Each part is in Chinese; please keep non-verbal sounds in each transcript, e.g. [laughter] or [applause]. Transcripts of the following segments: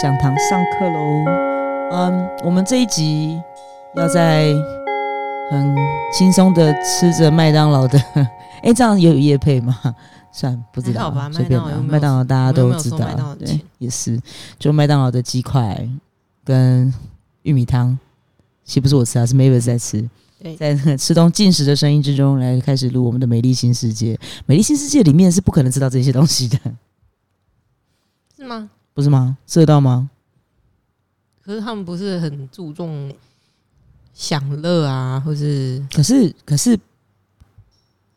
讲堂上课喽。嗯，我们这一集要在很轻松的吃着麦当劳的，[laughs] 哎，这样也有夜配吗？[laughs] 算不知道吧，随便吧。麦当劳大家都知道，对，也是，就麦当劳的鸡块跟玉米汤，其实不是我吃啊，是 Mavis 在吃。在吃东进食的声音之中，来开始录我们的美丽新世界。美丽新世界里面是不可能知道这些东西的？不是吗？吃得到吗？可是他们不是很注重享乐啊，或是？可是可是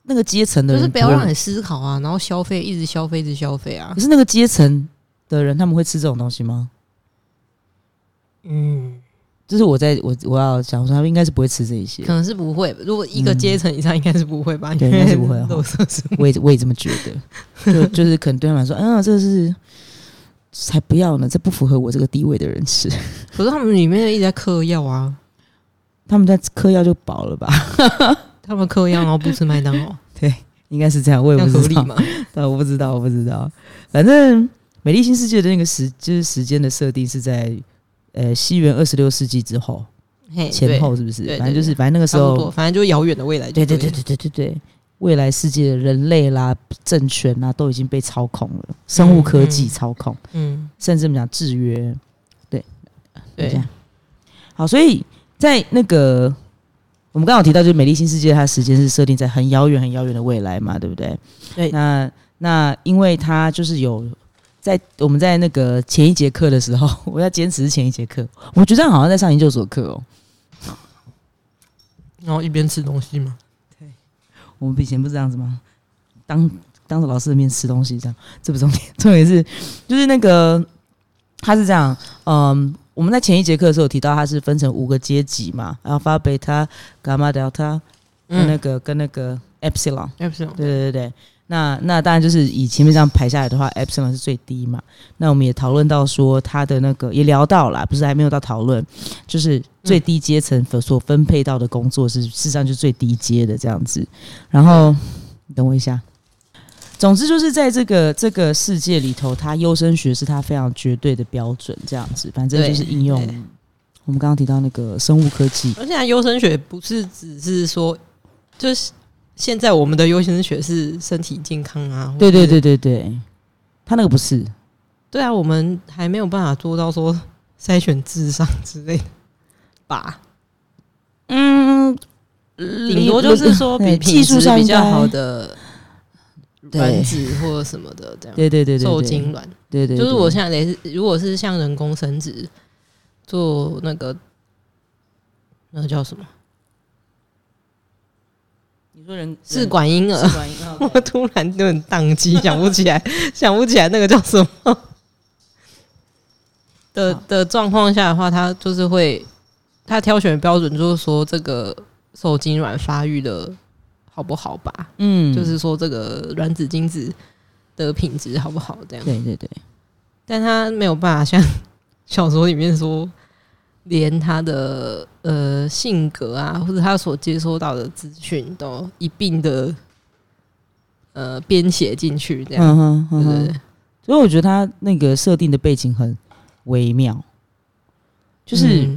那个阶层的人，就是不要让你思考啊，然后消费，一直消费，一直消费啊。可是那个阶层的人，他们会吃这种东西吗？嗯。就是我在我我要讲说，他们应该是不会吃这一些，可能是不会。如果一个阶层以上，应该是不会吧？对，应该是不会。[laughs] 我也我也这么觉得，就就是可能对他们来说，嗯，这是才不要呢，这不符合我这个地位的人吃。[laughs] 可是他们里面一直在嗑药啊，他们在嗑药就饱了吧？[laughs] 他们嗑药然后不吃麦当劳，[laughs] 对，应该是这样。我也不知道，但我不知道，我不知道。反正美丽新世界的那个时就是时间的设定是在。呃，西元二十六世纪之后，前后是不是？反正就是，反正那个时候，反正就遥远的未来。对对对对对对对，未来世界的人类啦、政权啦，都已经被操控了，生物科技操控，嗯，甚至我们讲制约，对对。好，所以在那个我们刚好提到，就是《美丽新世界》，它时间是设定在很遥远、很遥远的未来嘛，对不对？对。那那因为它就是有。在我们在那个前一节课的时候，[laughs] 我要坚持是前一节课。我觉得好像在上研究所课哦，然后一边吃东西吗？对，我们以前不是这样子吗？当当着老师的面吃东西，这样这不重点，重点是就是那个他是这样，嗯，我们在前一节课的时候提到，它是分成五个阶级嘛，然后发贝塔、伽马、德尔塔，跟那个跟那个 epsilon，epsilon，对对对对。那那当然就是以前面这样排下来的话，epsilon 是最低嘛。那我们也讨论到说，它的那个也聊到了，不是还没有到讨论，就是最低阶层所所分配到的工作是事实上就是最低阶的这样子。然后等我一下，总之就是在这个这个世界里头，它优生学是它非常绝对的标准这样子。反正就是应用我们刚刚提到那个生物科技，而且优生学不是只是说就是。现在我们的优先学是身体健康啊，对对对对对，他那个不是，对啊，我们还没有办法做到说筛选智商之类的吧？嗯，顶多就是说比技术上比较好的卵子或者什么的这样，对对对对，受精卵，对对，就是我现在得是，如果是像人工生殖做那个那个叫什么？你说人试管婴儿，试管婴儿 [laughs] 我突然有点宕机，[laughs] 想不起来，想不起来那个叫什么的的状况下的话，他就是会他挑选的标准就是说这个受精卵发育的好不好吧？嗯，就是说这个卵子精子的品质好不好？这样对对对，但他没有办法像小说里面说。连他的呃性格啊，或者他所接收到的资讯都一并的呃编写进去，这样，对对对。所以我觉得他那个设定的背景很微妙，就是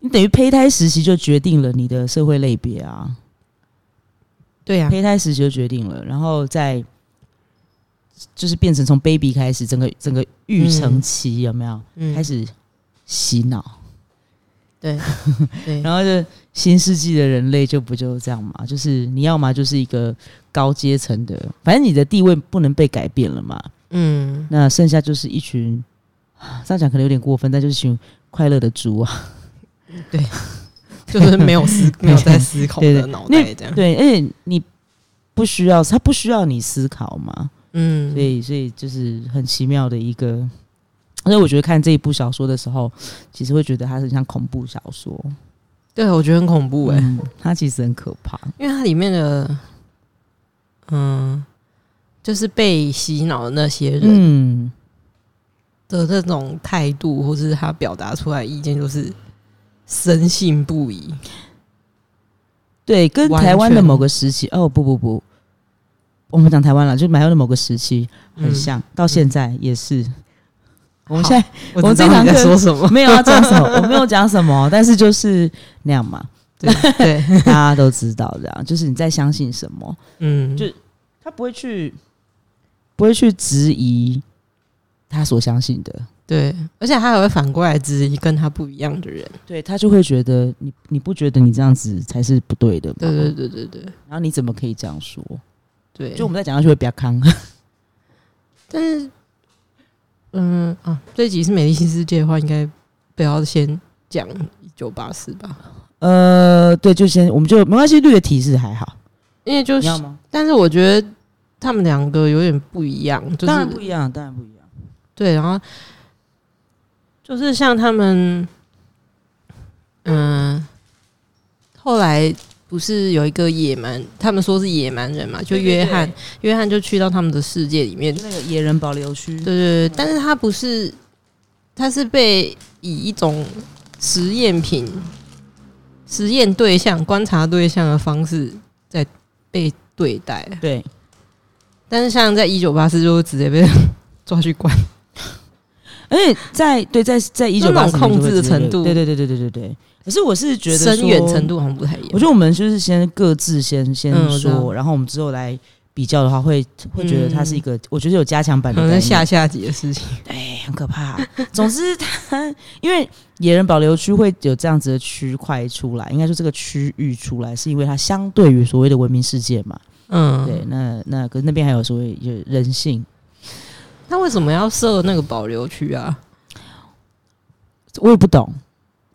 你等于胚胎时期就决定了你的社会类别啊，对呀，胚胎时期就决定了，然后再就是变成从 baby 开始，整个整个育成期有没有？开始洗脑？对，[laughs] 对，然后就新世纪的人类就不就这样嘛？就是你要么就是一个高阶层的，反正你的地位不能被改变了嘛。嗯，那剩下就是一群，[sighs] 这样讲可能有点过分，但就是一群快乐的猪啊。[laughs] 对，就是没有思没有在思考的脑袋这样。[laughs] 对，而且你不需要，他不需要你思考嘛。嗯，所以所以就是很奇妙的一个。所以我觉得看这一部小说的时候，其实会觉得它很像恐怖小说。对，我觉得很恐怖哎，它其实很可怕，因为它里面的，嗯，就是被洗脑的那些人的这种态度，或是他表达出来意见，就是深信不疑。对，跟台湾的某个时期，哦不不不，我们讲台湾了，就台湾的某个时期很像，到现在也是。我们现在我我们堂课说什么？没有要讲什么，[laughs] 我没有讲什么，但是就是那样嘛，[laughs] 对对，[laughs] 大家都知道这样，就是你在相信什么，嗯，就他不会去不会去质疑他所相信的，对，而且他还会反过来质疑跟他不一样的人。对他就会觉得你你不觉得你这样子才是不对的吗？对对对对对然后你怎么可以这样说？对，就我们再讲下去会比较康。但是，嗯啊，这一集是美丽新世界的话，应该不要先讲一九八四吧，呃，对，就先我们就没关系，略提示还好，因为就是？但是我觉得他们两个有点不一样，就当然是不一样，当然不一样。对，然后就是像他们，嗯、后来不是有一个野蛮，他们说是野蛮人嘛，就约翰，对约翰就去到他们的世界里面那个野人保留区，对对对，但是他不是，他是被以一种实验品、实验对象、观察对象的方式在被对待。对，但是像在一九八四，就直接被 [laughs] 抓去关。[laughs] 而且在对在在一九八那种控制的程度对对对对对对对。可是我是觉得深远程度好像不太一样。我觉得我们就是先各自先先说，然后我们之后来比较的话，会会觉得它是一个，我觉得有加强版可能是的下下级的事情。对，很可怕。总之它，因为野人保留区会有这样子的区块出来，应该说这个区域出来，是因为它相对于所谓的文明世界嘛。嗯，对，那那可是那边还有所谓有人性，那为什么要设那个保留区啊？我也不懂。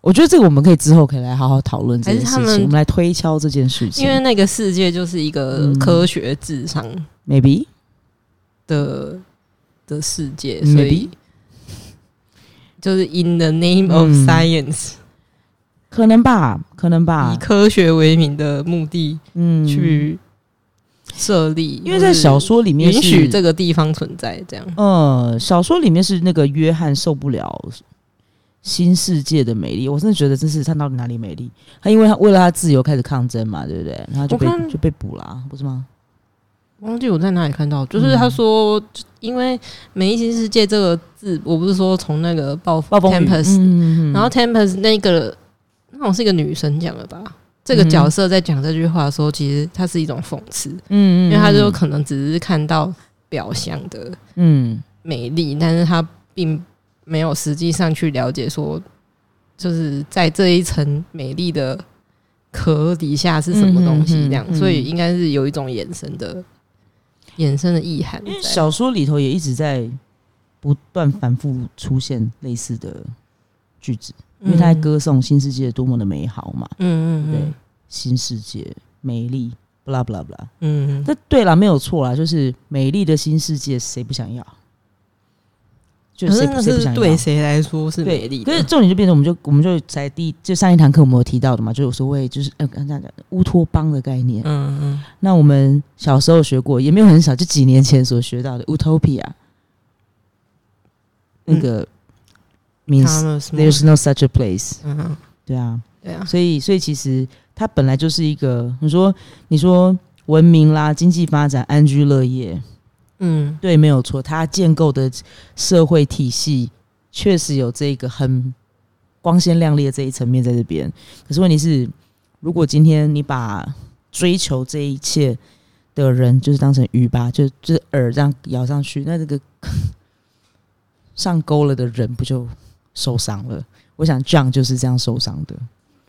我觉得这个我们可以之后可以来好好讨论这件事情，我们来推敲这件事情。因为那个世界就是一个嗯。科学至上 maybe 的的世界，所以就是 in the name of 嗯。science，、可能吧，可能吧。以，科学为名的目的嗯，去设立，因为在小说里面允许这个地方存在，这样。呃，小说里面是那个约翰受不了新世界的美丽，我真的觉得这是他到底哪里美丽？他因为他为了他自由开始抗争嘛，对不对？然后就被就被捕了啊，不是吗？忘记我在哪里看到，就是他说，因为“美丽新世界”这个字，我不是说从那个暴暴风雨 Tempest，、嗯嗯嗯然后 Tempest 那个那种是一个女生讲的吧？这个嗯角色在讲这句话的时候，其实它是一种讽刺，嗯因为他就可能只是看到表象的嗯美丽，但是他并没有实际上去了解说，就是在这一层美丽的壳底下是什么东西，这样，所以应该是有一种衍生的衍生的意涵因为在。小说里头也一直在不断反复出现类似的句子，因为他在歌颂新世界多么的美好嘛，嗯，嗯嗯对，新世界美丽，不啦不啦不啦。嗯，嗯那对了，没有错啦，就是美丽的新世界，谁不想要？就是那是？对谁来说是对美丽的？可是重点就变成，我们就我们就在第就上一堂课我们有提到的嘛，就有所谓就是呃刚才讲的乌托邦的概念。嗯嗯那我们小时候学过，也没有很少，就几年前所学到的 utopia，那个 means，Thomas there's no such a place。嗯嗯，对啊，对啊，所以所以其实它本来就是一个，你说你说文明啦、经济发展、安居乐业，嗯对，没有错，它建构的社会体系确实有这个很光鲜亮丽的这一层面在这边。可是问题是，如果今天你把追求这一切的人就是当成鱼吧，就就是饵这样咬上去，那这个上钩了的人不就受伤了？我想 John 就是这样受伤的。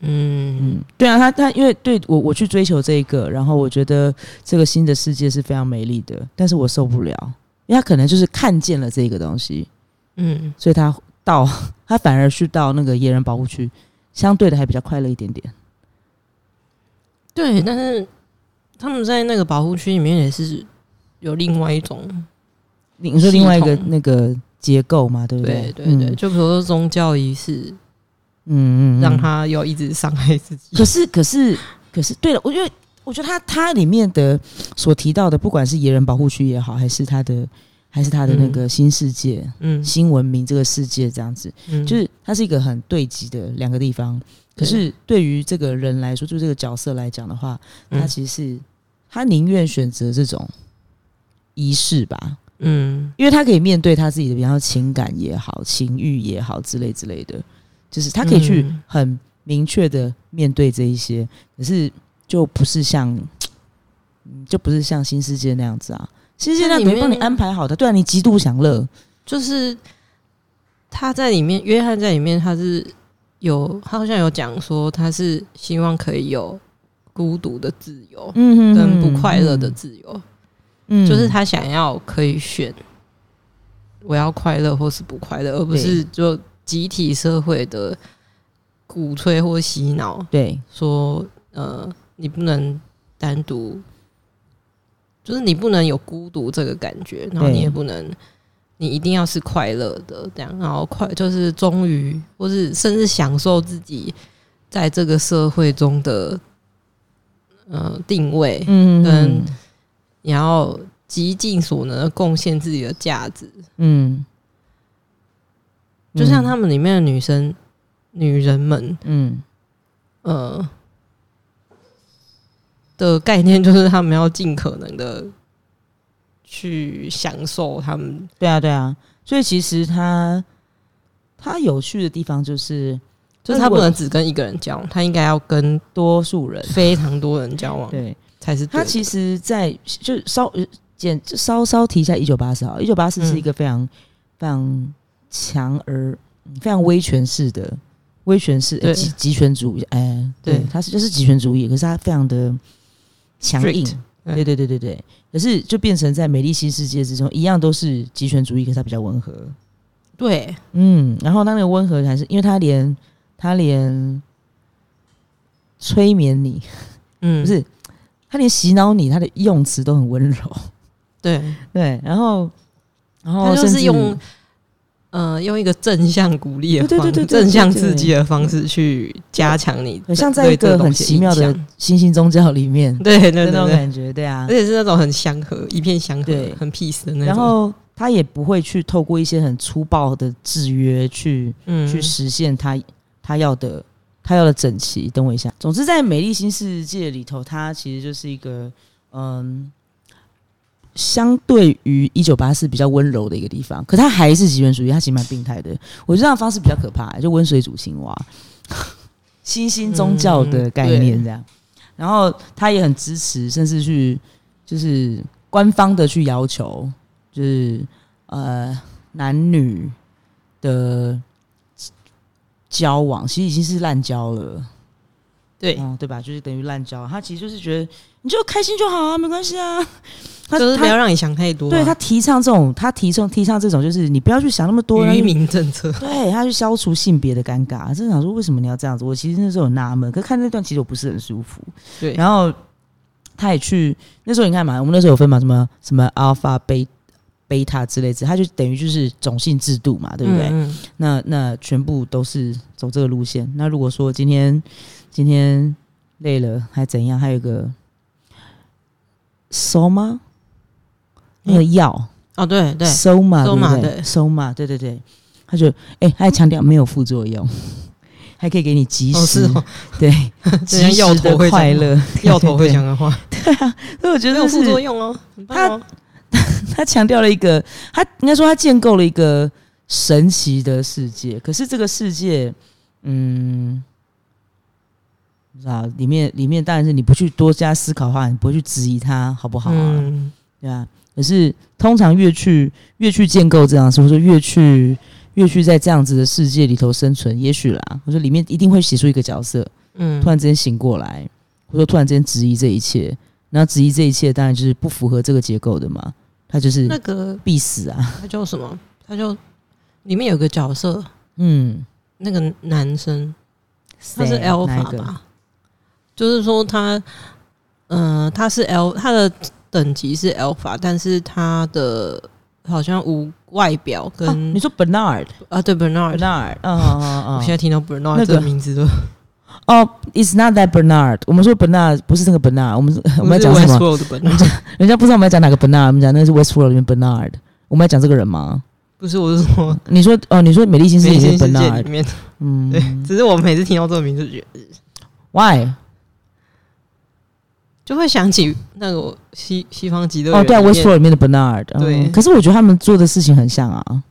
嗯。嗯，对啊，他他因为对我我去追求这一个，然后我觉得这个新的世界是非常美丽的，但是我受不了，因为他可能就是看见了这个东西，嗯，所以他到他反而去到那个野人保护区，相对的还比较快乐一点点。对，但是他们在那个保护区里面也是有另外一种，你你说另外一个那个结构嘛，对不对？对对对，就比如说宗教仪式，嗯嗯嗯，让他要一直伤害自己。可是，可是，可是，对了，我觉得我觉得他他里面的所提到的，不管是野人保护区也好，还是他的，还是他的那个新世界、嗯。新文明这个世界这样子，嗯，就是它是一个很对极的两个地方。可是对于这个人来说，就这个角色来讲的话，嗯。他其实是他宁愿选择这种仪式吧，嗯，因为他可以面对他自己的，比方说情感也好、情欲也好之类之类的，就是他可以去嗯。很明确的面对这一些，可是就不是像，嗯就不是像新世界那样子啊。新世界那样它里面帮你安排好的，对啊，你极度享乐，就是他在里面，约翰在里面，他是有，他好像有讲说，他是希望可以有孤独的自由，嗯跟不快乐的，自由，嗯。就是他想要可以选，我要快乐或是不快乐，而不是就集体社会的鼓吹或洗脑，对。说呃，你不能单独，就是你不能有孤独这个感觉，然后你也不能，你一定要是快乐的这样，然后快就是忠于，或是甚至享受自己在这个社会中的呃定位，嗯跟你要极尽所能的贡献自己的价值，嗯，就像他们里面的女生、女人们，嗯呃的概念就是他们要尽可能的去享受他们，对啊对啊，所以其实他他有趣的地方就是，就是他不能只跟一个人交往，他应该要跟多数人非常多人交往 [laughs] 对。才是。他其实在就稍呃简就稍稍提一下一九八四啊，一九八四是一个非常、非常强而嗯非常威权式的威权式呃对极极权主义，哎、对。对，他是就是集权主义，可是他非常的强硬。对。对对对对，可是就变成在美丽新世界之中，一样都是集权主义，可是他比较温和，对，嗯，然后他那个温和还是因为他连他连催眠你，嗯，不是他连洗脑你，他的用词都很温柔。对，对，然后，然后他就是用呃用一个正向鼓励的方正向刺激的方式去加强你很像在一个很奇妙的新兴宗教里面 [laughs] 的对对对那种，感觉，对啊而。且是那种很祥和、一片祥和、很 peace 的那种。然后他也不会去透过一些很粗暴的制约去嗯去实现他他要的他要的整齐。等我一下。总之，在美丽新世界里头，它其实就是一个嗯，相对于一九八四比较温柔的一个地方。可它还是极权主义，它其实蛮病态的。我觉得这样的方式比较可怕，就温水煮青蛙，[laughs] 新兴宗教的概念这样。然后他也很支持，甚至去就是官方的去要求，就是呃男女的交往，其实已经是滥交了，对，嗯，对吧？就是等于滥交。他其实就是觉得你就开心就好啊，没关系啊。[laughs] 他就是不他要让你想太多啊。对他提倡这种，他提倡提倡这种，就是你不要去想那么多，愚民政策，[laughs] 对他去消除性别的尴尬。真的想说，为什么你要这样子？我其实那时候有纳闷，可看那段其实我不是很舒服。对，然后他也去那时候你看嘛，我们那时候有分嘛，什么什么 alpha、贝贝塔之类的，他就等于就是种姓制度嘛，对不对？嗯那那全部都是走这个路线。那如果说今天今天累了还怎样？还有一个 soma 那个药。哦，对对，soma 对不对？对？soma 对对对，他就哎，他还强调没有副作用，[laughs] 还可以给你及哦时、对 [laughs] 人及家药时的头会快乐，药头会对讲的话，[laughs] 对啊所以我觉得没有副作用哦，很棒哦他强调了一个，他应该说他建构了一个神奇的世界。可是这个世界，嗯，不知道里面里面当然是你不去多加思考的话，你不会去质疑它好不好啊？嗯，对啊？可是通常越去越去建构这样的事，或者说越去越去在这样子的世界里头生存，也许啦，我说里面一定会写出一个角色，嗯突然之间醒过来，或者说突然之间质疑这一切，然后质疑这一切，当然就是不符合这个结构的嘛，他就是那个必死啊，他叫什么？他就里面有个角色，嗯，那个男生他是 alpha 个吧？就是说他，呃，他是 L，他的等级是 alpha，但是他的好像无外表跟、啊你说 Bernard 啊，对 Bernard，Bernard，嗯嗯嗯嗯，我现在听到 Bernard 这个名字都哦，It's not that Bernard，我们说 Bernard 不是那个 Bernard，我们我们要讲什么？的 Bernard，[laughs] 人家不知道我们要讲哪个 Bernard，我们讲那个是 Westworld 里面 Bernard，我们要讲这个人吗？不是，我是说你说哦，你说美丽新世界里 Bernard，里面，嗯，对，只是我每次听到这个名字就觉得 Why？就会想起那个西西方极乐哦，对啊园里面，Westworld 里面的 Bernard，嗯对可是我觉得他们做的事情很像啊，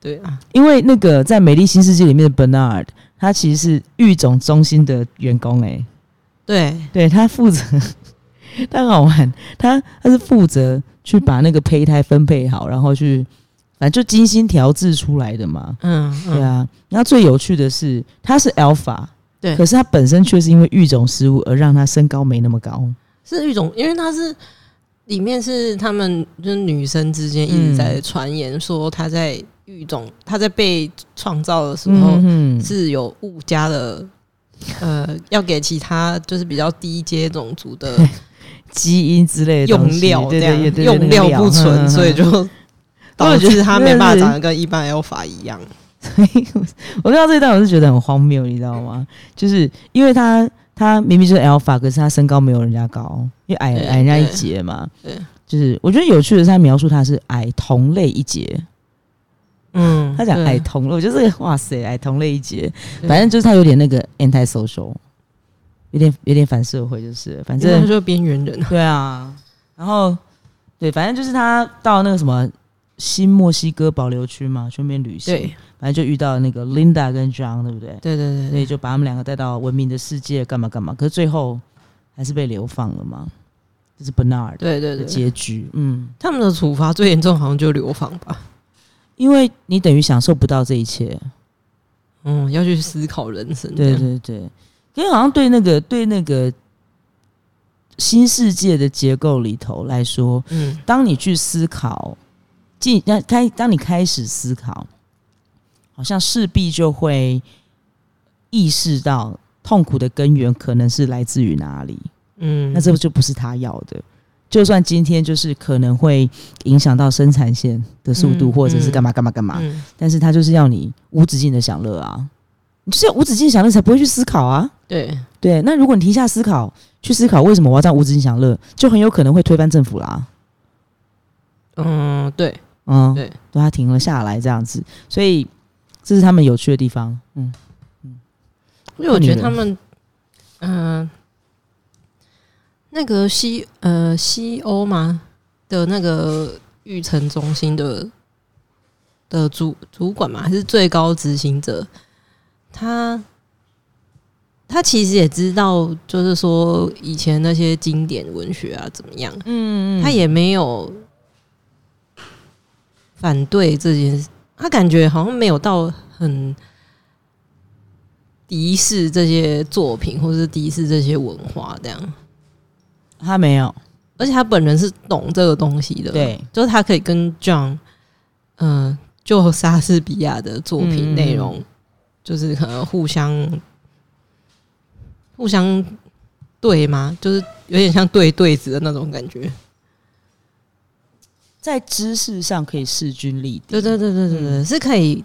对啊，因为那个在《美丽新世界》里面的 Bernard，他其实是育种中心的员工、欸，对。对他负责，[laughs] 他很好玩，他他是负责去把那个胚胎分配好，然后去反正就精心调制出来的嘛。嗯嗯，对啊，然后最有趣的是，他是 alpha，对。可是他本身却是因为育种失误而让他身高没那么高。是一种，因为它是里面是他们就是女生之间一直在传言说她在育种，她在被创造的时候嗯是有误加了。呃，要给其他就是比较低阶种族的 [laughs] 基因之类的用料这样，对对对用料不纯，嗯所以就导我觉得致他没办法长得跟一般 alpha 一样。[laughs] 所以我看到这一段，我是觉得很荒谬，你知道吗？就是因为他他明明就是 alpha，可是他身高没有人家高，因为矮矮人家一截嘛。对，就是我觉得有趣的是，他描述他是矮同类一截。嗯他讲矮同类，我觉得这个哇塞，矮同类一截，反正就是他有点那个 anti social，有点有点反社会，就是反正他就是边缘人啊。对啊，然后对，反正就是他到那个什么新墨西哥保留区嘛，顺便旅行，对反正就遇到那个 Linda 跟 John，对不对？对对对所以就把他们两个带到文明的世界，干嘛干嘛。可是最后还是被流放了嘛，这是 Bernard 的对对对，结局。嗯，他们的处罚最严重好像就流放吧。因为你等于享受不到这一切。嗯，要去思考人生。对，对对，因为好像对那个对那个新世界的结构里头来说，嗯当你去思考，进那开，当你开始思考，好像势必就会意识到痛苦的根源可能是来自于哪里。嗯，那这不就不是他要的。就算今天就是可能会影响到生产线的速度，嗯或者是干嘛干嘛干嘛，嗯，但是他就是要你无止境的享乐啊！你就是要无止境享乐，才不会去思考啊。对对，那如果你停下思考，去思考为什么我要这样无止境享乐，就很有可能会推翻政府啦。嗯对嗯，对，对，他停了下来这样子，所以这是他们有趣的地方。嗯，因为我觉得他们，嗯、那个西呃西欧嘛的那个育成中心的的主主管嘛，还是最高执行者，他他其实也知道，就是说以前那些经典文学啊怎么样，嗯。他也没有反对这件事，他感觉好像没有到很敌视这些作品，或是敌视这些文化这样。他没有，而且他本人是懂这个东西的，对，就是他可以跟 John，嗯、就莎士比亚的作品嗯内容，就是可能互相互相对吗？就是有点像对对子的那种感觉。在知识上可以势均力敌。对对对对对对，嗯是可以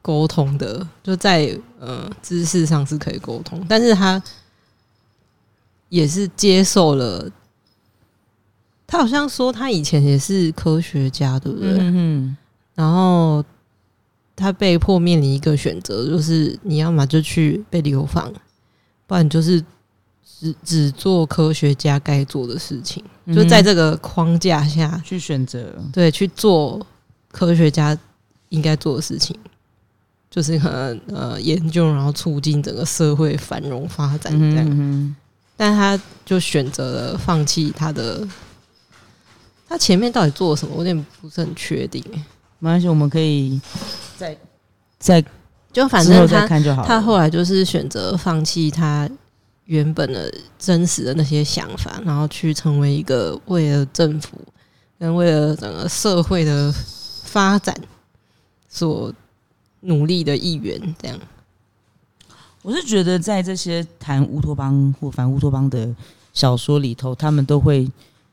沟通的，就在呃知识上是可以沟通，但是他也是接受了。他好像说他以前也是科学家，对不对？嗯，然后他被迫面临一个选择，就是你要么就去被流放，不然就是只只做科学家该做的事情，嗯就在这个框架下，去选择，对，去做科学家应该做的事情，就是可能呃研究，然后促进整个社会繁荣发展这样。嗯，但他就选择了放弃他的。他前面到底做了什么？我有点不是很确定。没关系，我们可以再再就反正他。他后来就是选择放弃他原本的真实的那些想法，然后去成为一个为了政府跟为了整个社会的发展所努力的一员。这样，我是觉得在这些谈乌托邦或反乌托邦的小说里头，他们都会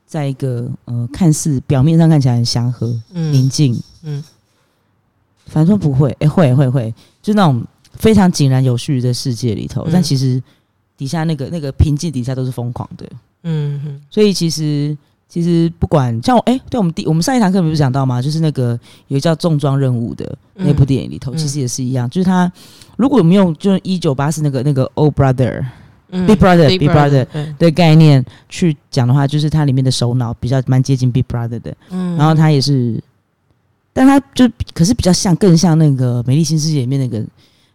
在一个呃看似表面上看起来很祥和、宁嗯静，嗯，反正不会，哎、会会会，就那种非常井然有序的世界里头，嗯但其实底下那个那个平静底下都是疯狂的，嗯哼。所以其实其实不管像我，哎、对我们第我们上一堂课不是讲到吗？就是那个有叫重装任务的那部电影里头，嗯。其实也是一样，就是他如果我们用就是一九八四那个那个 Old Brother 嗯。Big Brother Big Brother 对，的概念去讲的话，就是它里面的首脑比较蛮接近 Big Brother 的，嗯。然后他也是，但他就可是比较像更像那个《美丽新世界》里面那个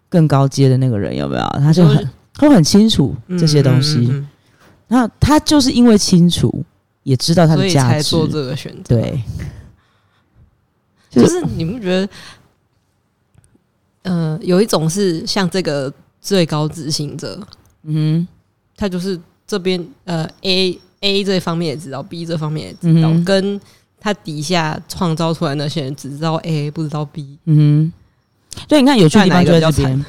更高阶的那个人，有没有？他就很他会很清楚这些东西，嗯嗯嗯。然后他就是因为清楚，也知道它所以的价值，才做这个选择。，对，就是你们觉得，呃，有一种是像这个最高执行者，嗯他就是这边呃 A A 这方面也知道，B 这方面也知道，嗯跟他底下创造出来那些人只知道 A 不知道 B，嗯哼，对，你看有趣的地方就在这边。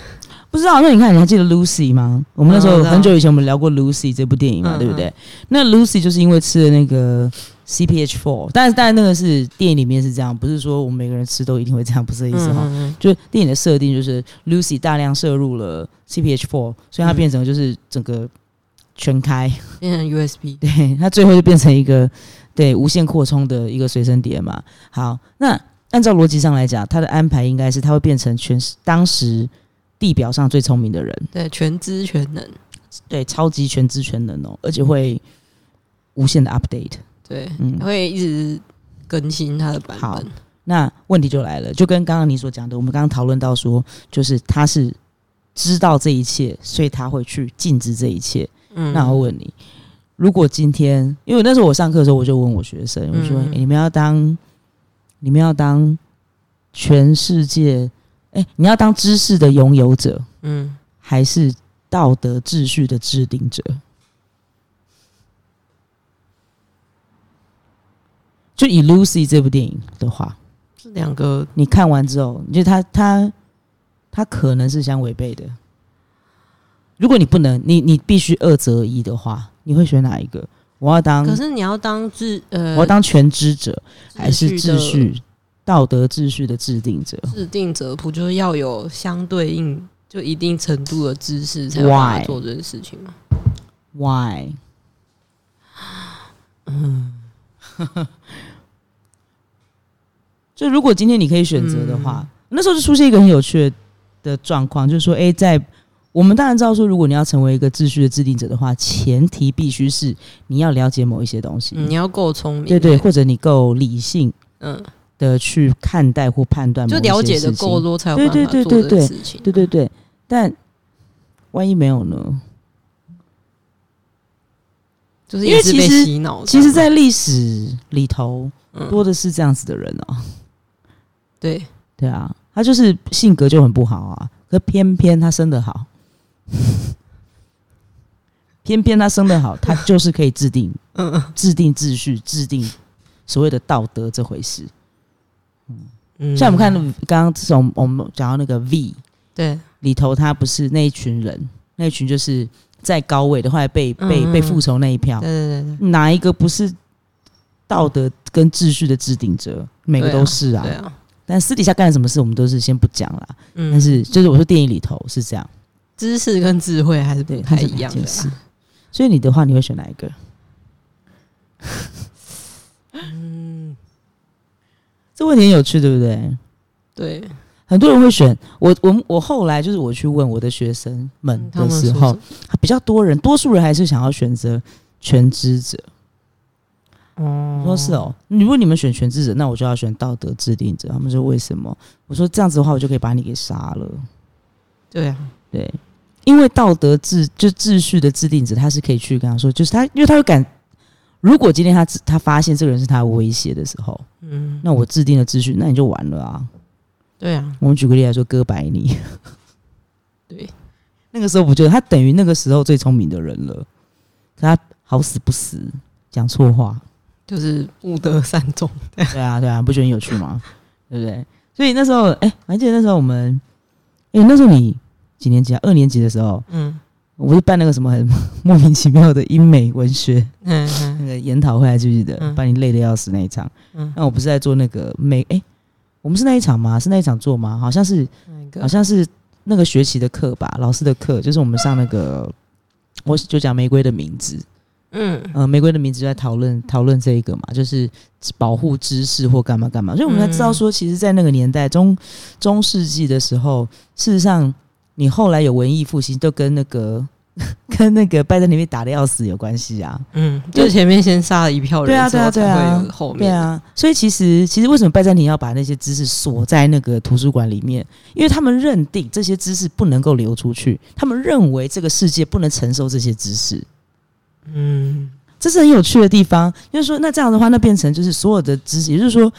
不知道，那你看，你还记得 Lucy 吗？我们那时候很久以前我们聊过 Lucy 这部电影嘛，嗯对不对？那 Lucy 就是因为吃了那个 CPH four，但是但是那个是电影里面是这样，不是说我们每个人吃都一定会这样，不是这意思哈。就是电影的设定就是 Lucy 大量摄入了 CPH four，所以它变成就是整个全开，嗯变成 USB，[laughs] 对，它最后就变成一个对无限扩充的一个随身碟嘛。好，那按照逻辑上来讲，它的安排应该是它会变成全当时地表上最聪明的人，对，全知全能，对，超级全知全能哦，而且会无限的 update。对，嗯会一直更新它的版好本。那问题就来了，就跟刚刚你所讲的，我们刚刚讨论到说，就是他是知道这一切，所以他会去禁止这一切。嗯那我问你，如果今天，因为那时候我上课的时候，我就问我学生，我说、你们要当，你们要当全世界，哎、你要当知识的拥有者，嗯，还是道德秩序的制定者？就以 Lucy 这部电影的话，这两个你看完之后，你觉得他他他可能是相违背的。如果你不能，你你必须二择一的话，你会选哪一个？我要当，可是你要当制呃，我要当全知者，还是的秩序道德秩序的制定者？制定者，不就是要有相对应就一定程度的知识才有办法做这件事情吗？Why？嗯，就如果今天你可以选择的话，那时候就出现一个很有趣的的状况，就是说，诶，在我们当然知道说，如果你要成为一个秩序的制定者的话，前提必须是你要了解某一些东西，嗯你要够聪明，对对，或者你够理性嗯，的去看待或判断某就了解的够多才有办法做这对对对件事情。对对对，但万一没有呢？就是因为其实洗脑。其实，在历史里头，嗯多的是这样子的人哦。对，对啊，他就是性格就很不好啊，可偏偏他生得好，[laughs] 偏偏他生得好，他就是可以制定嗯制定秩序，制定所谓的道德这回事。嗯，像我们看刚刚这种我们讲到那个 V 对，里头，他不是那一群人，那一群就是在高位的，后来被被嗯被复仇那一票对，对对对，哪一个不是道德跟秩序的制定者？每个都是啊。对啊，但私底下干了什么事，我们都是先不讲啦。嗯，但是就是我说电影里头是这样，知识跟智慧还是对，不太一样的。所以你的话，你会选哪一个？嗯，这问题很有趣，对不对？对，很多人会选我，我我后来就是我去问我的学生们的时候比较多人，多数人还是想要选择全知者。哦我说是哦，如果你们选全知者，那我就要选道德制定者。他们说为什么？我说这样子的话，我就可以把你给杀了。对啊，对，因为道德制就秩序的制定者，他是可以去跟他说，就是他，因为他会感，如果今天他他发现这个人是他威胁的时候，嗯，那我制定了秩序，那你就完了啊。对啊，我们举个例来说，哥白尼，[laughs] 对，那个时候不就他等于那个时候最聪明的人了，可他好死不死讲错话，就是不得善终。[laughs] 对啊对啊，不觉得很有趣吗？对不对？所以那时候，哎、我还记得那时候我们，哎、那时候你几年级啊？二年级的时候，嗯我不是办那个什么很 [laughs] 莫名其妙的英美文学嗯那嗯个研讨会，还记不记得？嗯把你累得要死那一场。嗯，那我不是在做那个美，哎、我们是那一场吗？是那一场做吗？好像是，好像是那个学期的课吧，老师的课，就是我们上那个，我就讲玫瑰的名字，嗯呃，玫瑰的名字就在讨论讨论这一个嘛，就是保护知识或干嘛干嘛，所以我们才知道说，其实，在那个年代中中世纪的时候，事实上，你后来有文艺复兴，都跟那个 [laughs] 跟那个拜占庭被打的要死有关系啊。嗯，就前面先杀了一票人，对啊，对啊，对啊，后面对啊。所以其实其实为什么拜占庭要把那些知识锁在那个图书馆里面？因为他们认定这些知识不能够流出去，他们认为这个世界不能承受这些知识。嗯，这是很有趣的地方。就是说，那这样的话，那变成就是所有的知识，也就是说。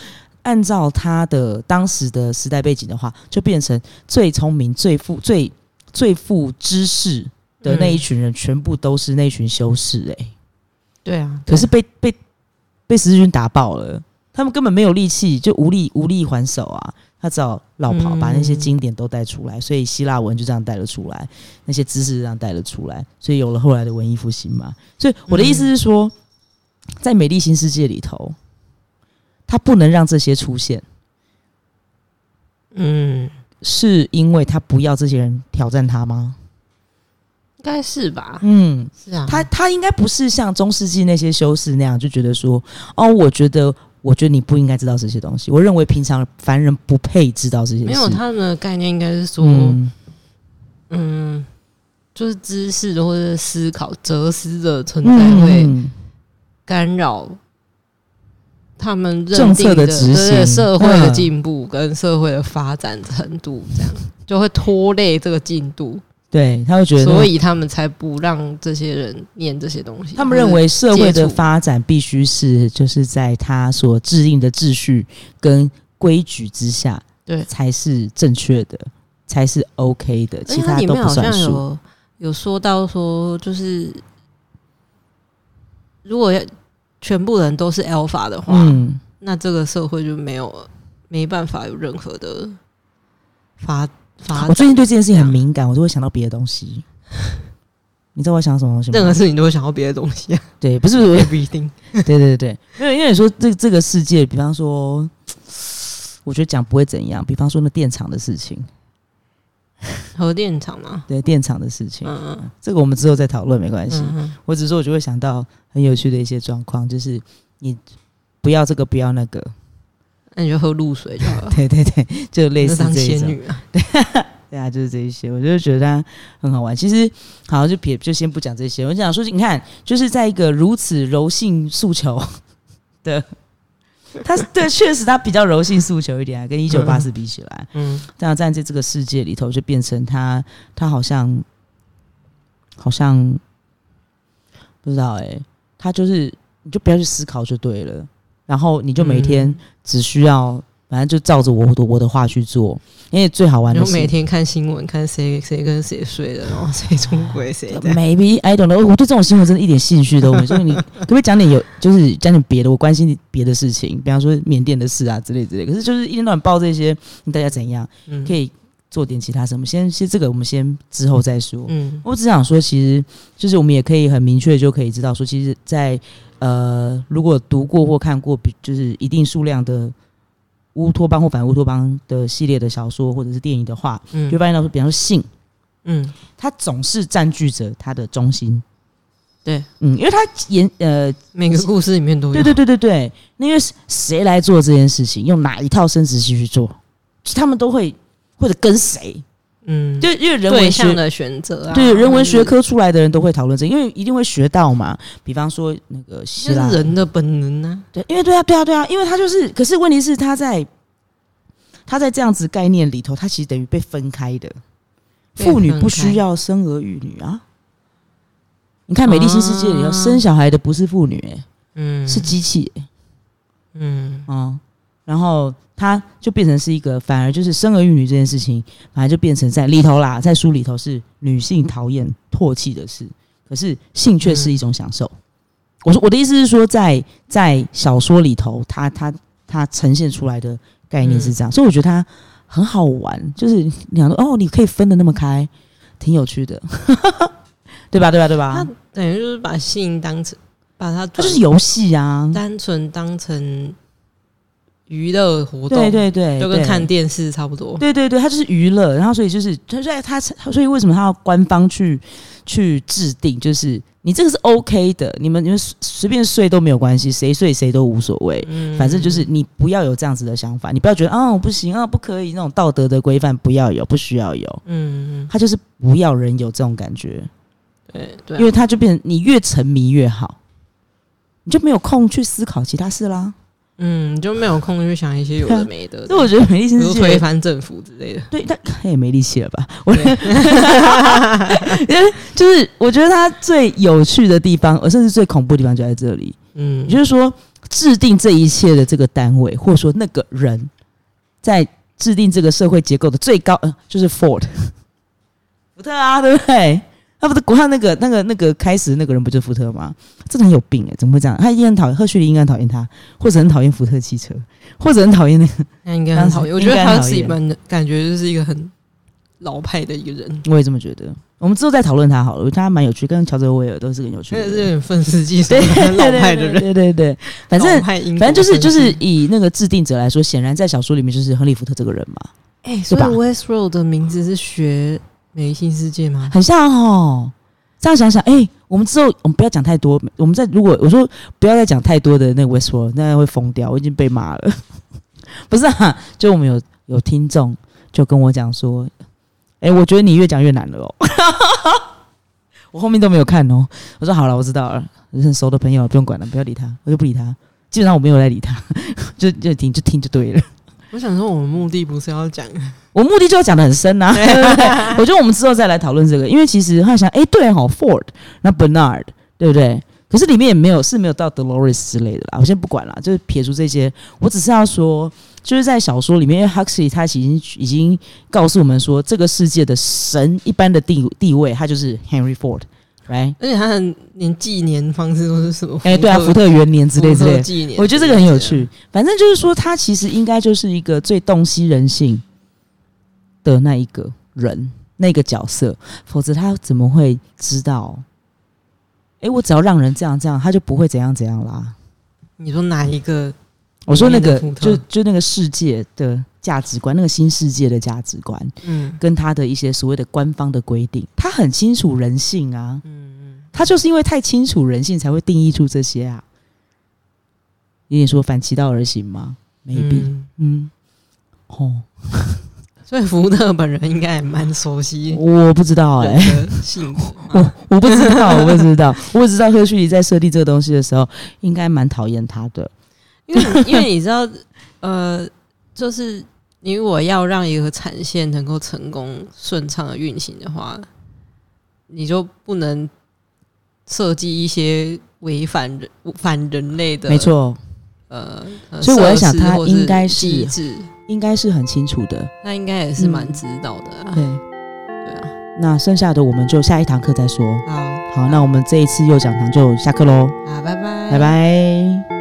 按照他的当时的时代背景的话，就变成最聪明、最富、最最富知识的那一群人，全部都是那群修士。哎，对啊，可是被被被十字军打爆了，他们根本没有力气，就无力无力还手啊！他只好绕跑，把那些经典都带出来，所以希腊文就这样带了出来，那些知识这样带了出来，所以有了后来的文艺复兴嘛。所以我的意思是说，在美丽新世界里头。他不能让这些出现，嗯，是因为他不要这些人挑战他吗？应该是吧。嗯，是啊。他他应该不是像中世纪那些修士那样，就觉得说，哦，我觉得，我觉得你不应该知道这些东西。我认为平常凡人不配知道这些。没有，他们的概念应该是说，嗯，就是知识或者思考、哲思的存在会干扰。他们政策的执行、社会的进步跟社会的发展程度，这样就会拖累这个进度。对，他会觉得，所以他们才不让这些人念这些东西。他们认为社会的发展必须是就是在他所制定的秩序跟规矩之下，对，才是正确的，才是 OK 的，其他都不算数。有有说到说，就是如果要。全部人都是 alpha 的话，那这个社会就没有没办法有任何的发发。我最近对这件事情很敏感，我就会想到别的东西。你知道我想什么东西吗？任何事情都会想到别的东西。[laughs] 啊对，不是 everything。对对对对，因为因为你说这这个世界，比方说，我觉得讲不会怎样。比方说那电厂的事情。[laughs] 核电厂吗？对，电厂的事情，嗯嗯，这个我们之后再讨论，没关系。我只是说，我就会想到很有趣的一些状况，就是你不要这个，不要那个，那你就喝露水就好了。[laughs] 对对对，就类似这一种。[laughs] 对对啊，就是这一些，我就觉得很好玩。其实，好就撇，就先不讲这些。我想说，你看，就是在一个如此柔性诉求的。[laughs] 他对，确实他比较柔性诉求一点啊，跟一九八四比起来，嗯，这样站在这个世界里头，就变成他，他好像，好像不知道哎，他就是你就不要去思考就对了，然后你就每天只需要。反正就照着我的我的话去做，因为最好玩的是每天看新闻，看谁谁跟谁睡了，然后谁出轨谁。Maybe I don't know，我对这种新闻真的一点兴趣都没有。[laughs] 所以你可不可以讲点有，就是讲点别的，我关心别的事情，比方说缅甸的事啊之类之类。可是就是一天到晚报这些，大家怎样可以做点其他什么？先先这个我们先之后再说。嗯，我只想说，其实就是我们也可以很明确就可以知道说，其实，在呃，如果读过或看过，比就是一定数量的。乌托邦或反乌托邦的系列的小说或者是电影的话，嗯，就发现到说，比方说性，嗯，它总是占据着它的中心，对，嗯，因为它演呃每个故事里面都有，对对对对对，因为谁来做这件事情，用哪一套生殖器去做，他们都会或者跟谁。嗯，就因为人文学的选择啊，对人文学科出来的人都会讨论这，因为一定会学到嘛。比方说那个希腊人的本能呢，对，因为对啊，对啊，对啊，因为他就是，可是问题是他在他在这样子概念里头，他其实等于被分开的。妇女不需要生儿育女啊，你看《美丽新世界》里头生小孩的不是妇女，哎，嗯，是机器，嗯。嗯，然后。它就变成是一个，反而就是生儿育女这件事情，反而就变成在里头啦，在书里头是女性讨厌唾弃的事，可是性却是一种享受。我说我的意思是说，在在小说里头，它它它呈现出来的概念是这样，所以我觉得它很好玩，就是两个哦，你可以分的那么开，挺有趣的，[laughs] 对吧？对吧？对吧？它等于就是把性当成把它，它就是游戏啊，单纯当成。娱乐活动，对对对，就跟看电视差不多。对对对，它就是娱乐，然后所以就是所以他，所以为什么他要官方去去制定？就是你这个是 OK 的，你们你们随便睡都没有关系，谁睡谁都无所谓。嗯，反正就是你不要有这样子的想法，你不要觉得啊不行啊不可以那种道德的规范不要有，不需要有。嗯嗯，他就是不要人有这种感觉。对对啊，因为他就变成你越沉迷越好，你就没有空去思考其他事啦。嗯，就没有空去想一些有的没的，[laughs] 所以我觉得美丽比如新世界推翻政府之类的。对，他他也没力气了吧？我 [laughs] 因为就是我觉得他最有趣的地方，而甚至最恐怖的地方就在这里。嗯也，就是说，制定这一切的这个单位，或者说那个人，在制定这个社会结构的最高，呃，就是 Ford，福特啊，对不对？他不是国他那个那个那个开始那个人不就是福特吗？真的很有病哎、怎么会这样？他一定很讨厌赫胥黎，应该很讨厌他，或者很讨厌福特汽车，或者很讨厌那个。那应该很讨厌。我觉得他该很讨厌是一般的感觉就是一个很老派的一个人，我也这么觉得。我们之后再讨论他好了，我觉得他蛮有趣，跟乔泽威尔都是很有趣真的是有点愤世嫉俗老派的人。对对对对，反正反正就是就是以那个制定者来说，显然在小说里面就是亨利福特这个人嘛，哎、所以 Westworld 的名字是学《美丽新世界》吗？很像哦。这样想想，哎、我们之后我们不要讲太多，我们在如果我说不要再讲太多的那个 Westworld，那样会疯掉，我已经被骂了。[laughs] 不是啊，就我们有有听众就跟我讲说，哎、我觉得你越讲越难了哦。[laughs] 我后面都没有看哦。我说好了，我知道了，很熟的朋友不用管了，不要理他，我就不理他。基本上我没有在理他，[laughs] 就就听就听就对了。我想说，我们目的不是要讲，我目的就要讲的很深 [laughs] 呐？我觉得我们之后再来讨论这个，因为其实他想，哎、对哈，Ford 那 Bernard 对不对？可是里面也没有是没有到 Dolores 之类的啦，我先不管啦，就是撇除这些，我只是要说，就是在小说里面，因为 Huxley 他已经已经告诉我们说，这个世界的神一般的地地位，他就是 Henry Ford，right？而且他的连纪年方式都是什么？哎、对啊，福特元年之类之类的，纪年，我觉得这个很有趣。反正就是说，他其实应该就是一个最洞悉人性的那一个人，那个角色，否则他怎么会知道？哎，我只要让人这样这样，他就不会怎样怎样啦。你说哪一个？我说那个就就那个世界的价值观，那个新世界的价值观，嗯跟他的一些所谓的官方的规定，他很清楚人性啊。嗯嗯，他就是因为太清楚人性，才会定义出这些啊。有点说反其道而行吗？maybe，嗯嗯，哦，[laughs] 所以福特本人应该也蛮熟悉我不知道哎、人的性格 [laughs] 我。我不知道，我不知道，我 [laughs] 只知道赫胥黎在设计这个东西的时候，应该蛮讨厌他的。因为你 [laughs] 因为你知道，呃，就是你如果要让一个产线能够成功顺畅的运行的话，你就不能设计一些违反人反人类的，没，错，呃，呃所以我在想他应该是应该是很清楚的。那应该也是蛮知道的啊。对，对啊，那剩下的我们就下一堂课再说。好，好，那我们这一次幼讲堂就下课喽，好，拜拜，拜拜。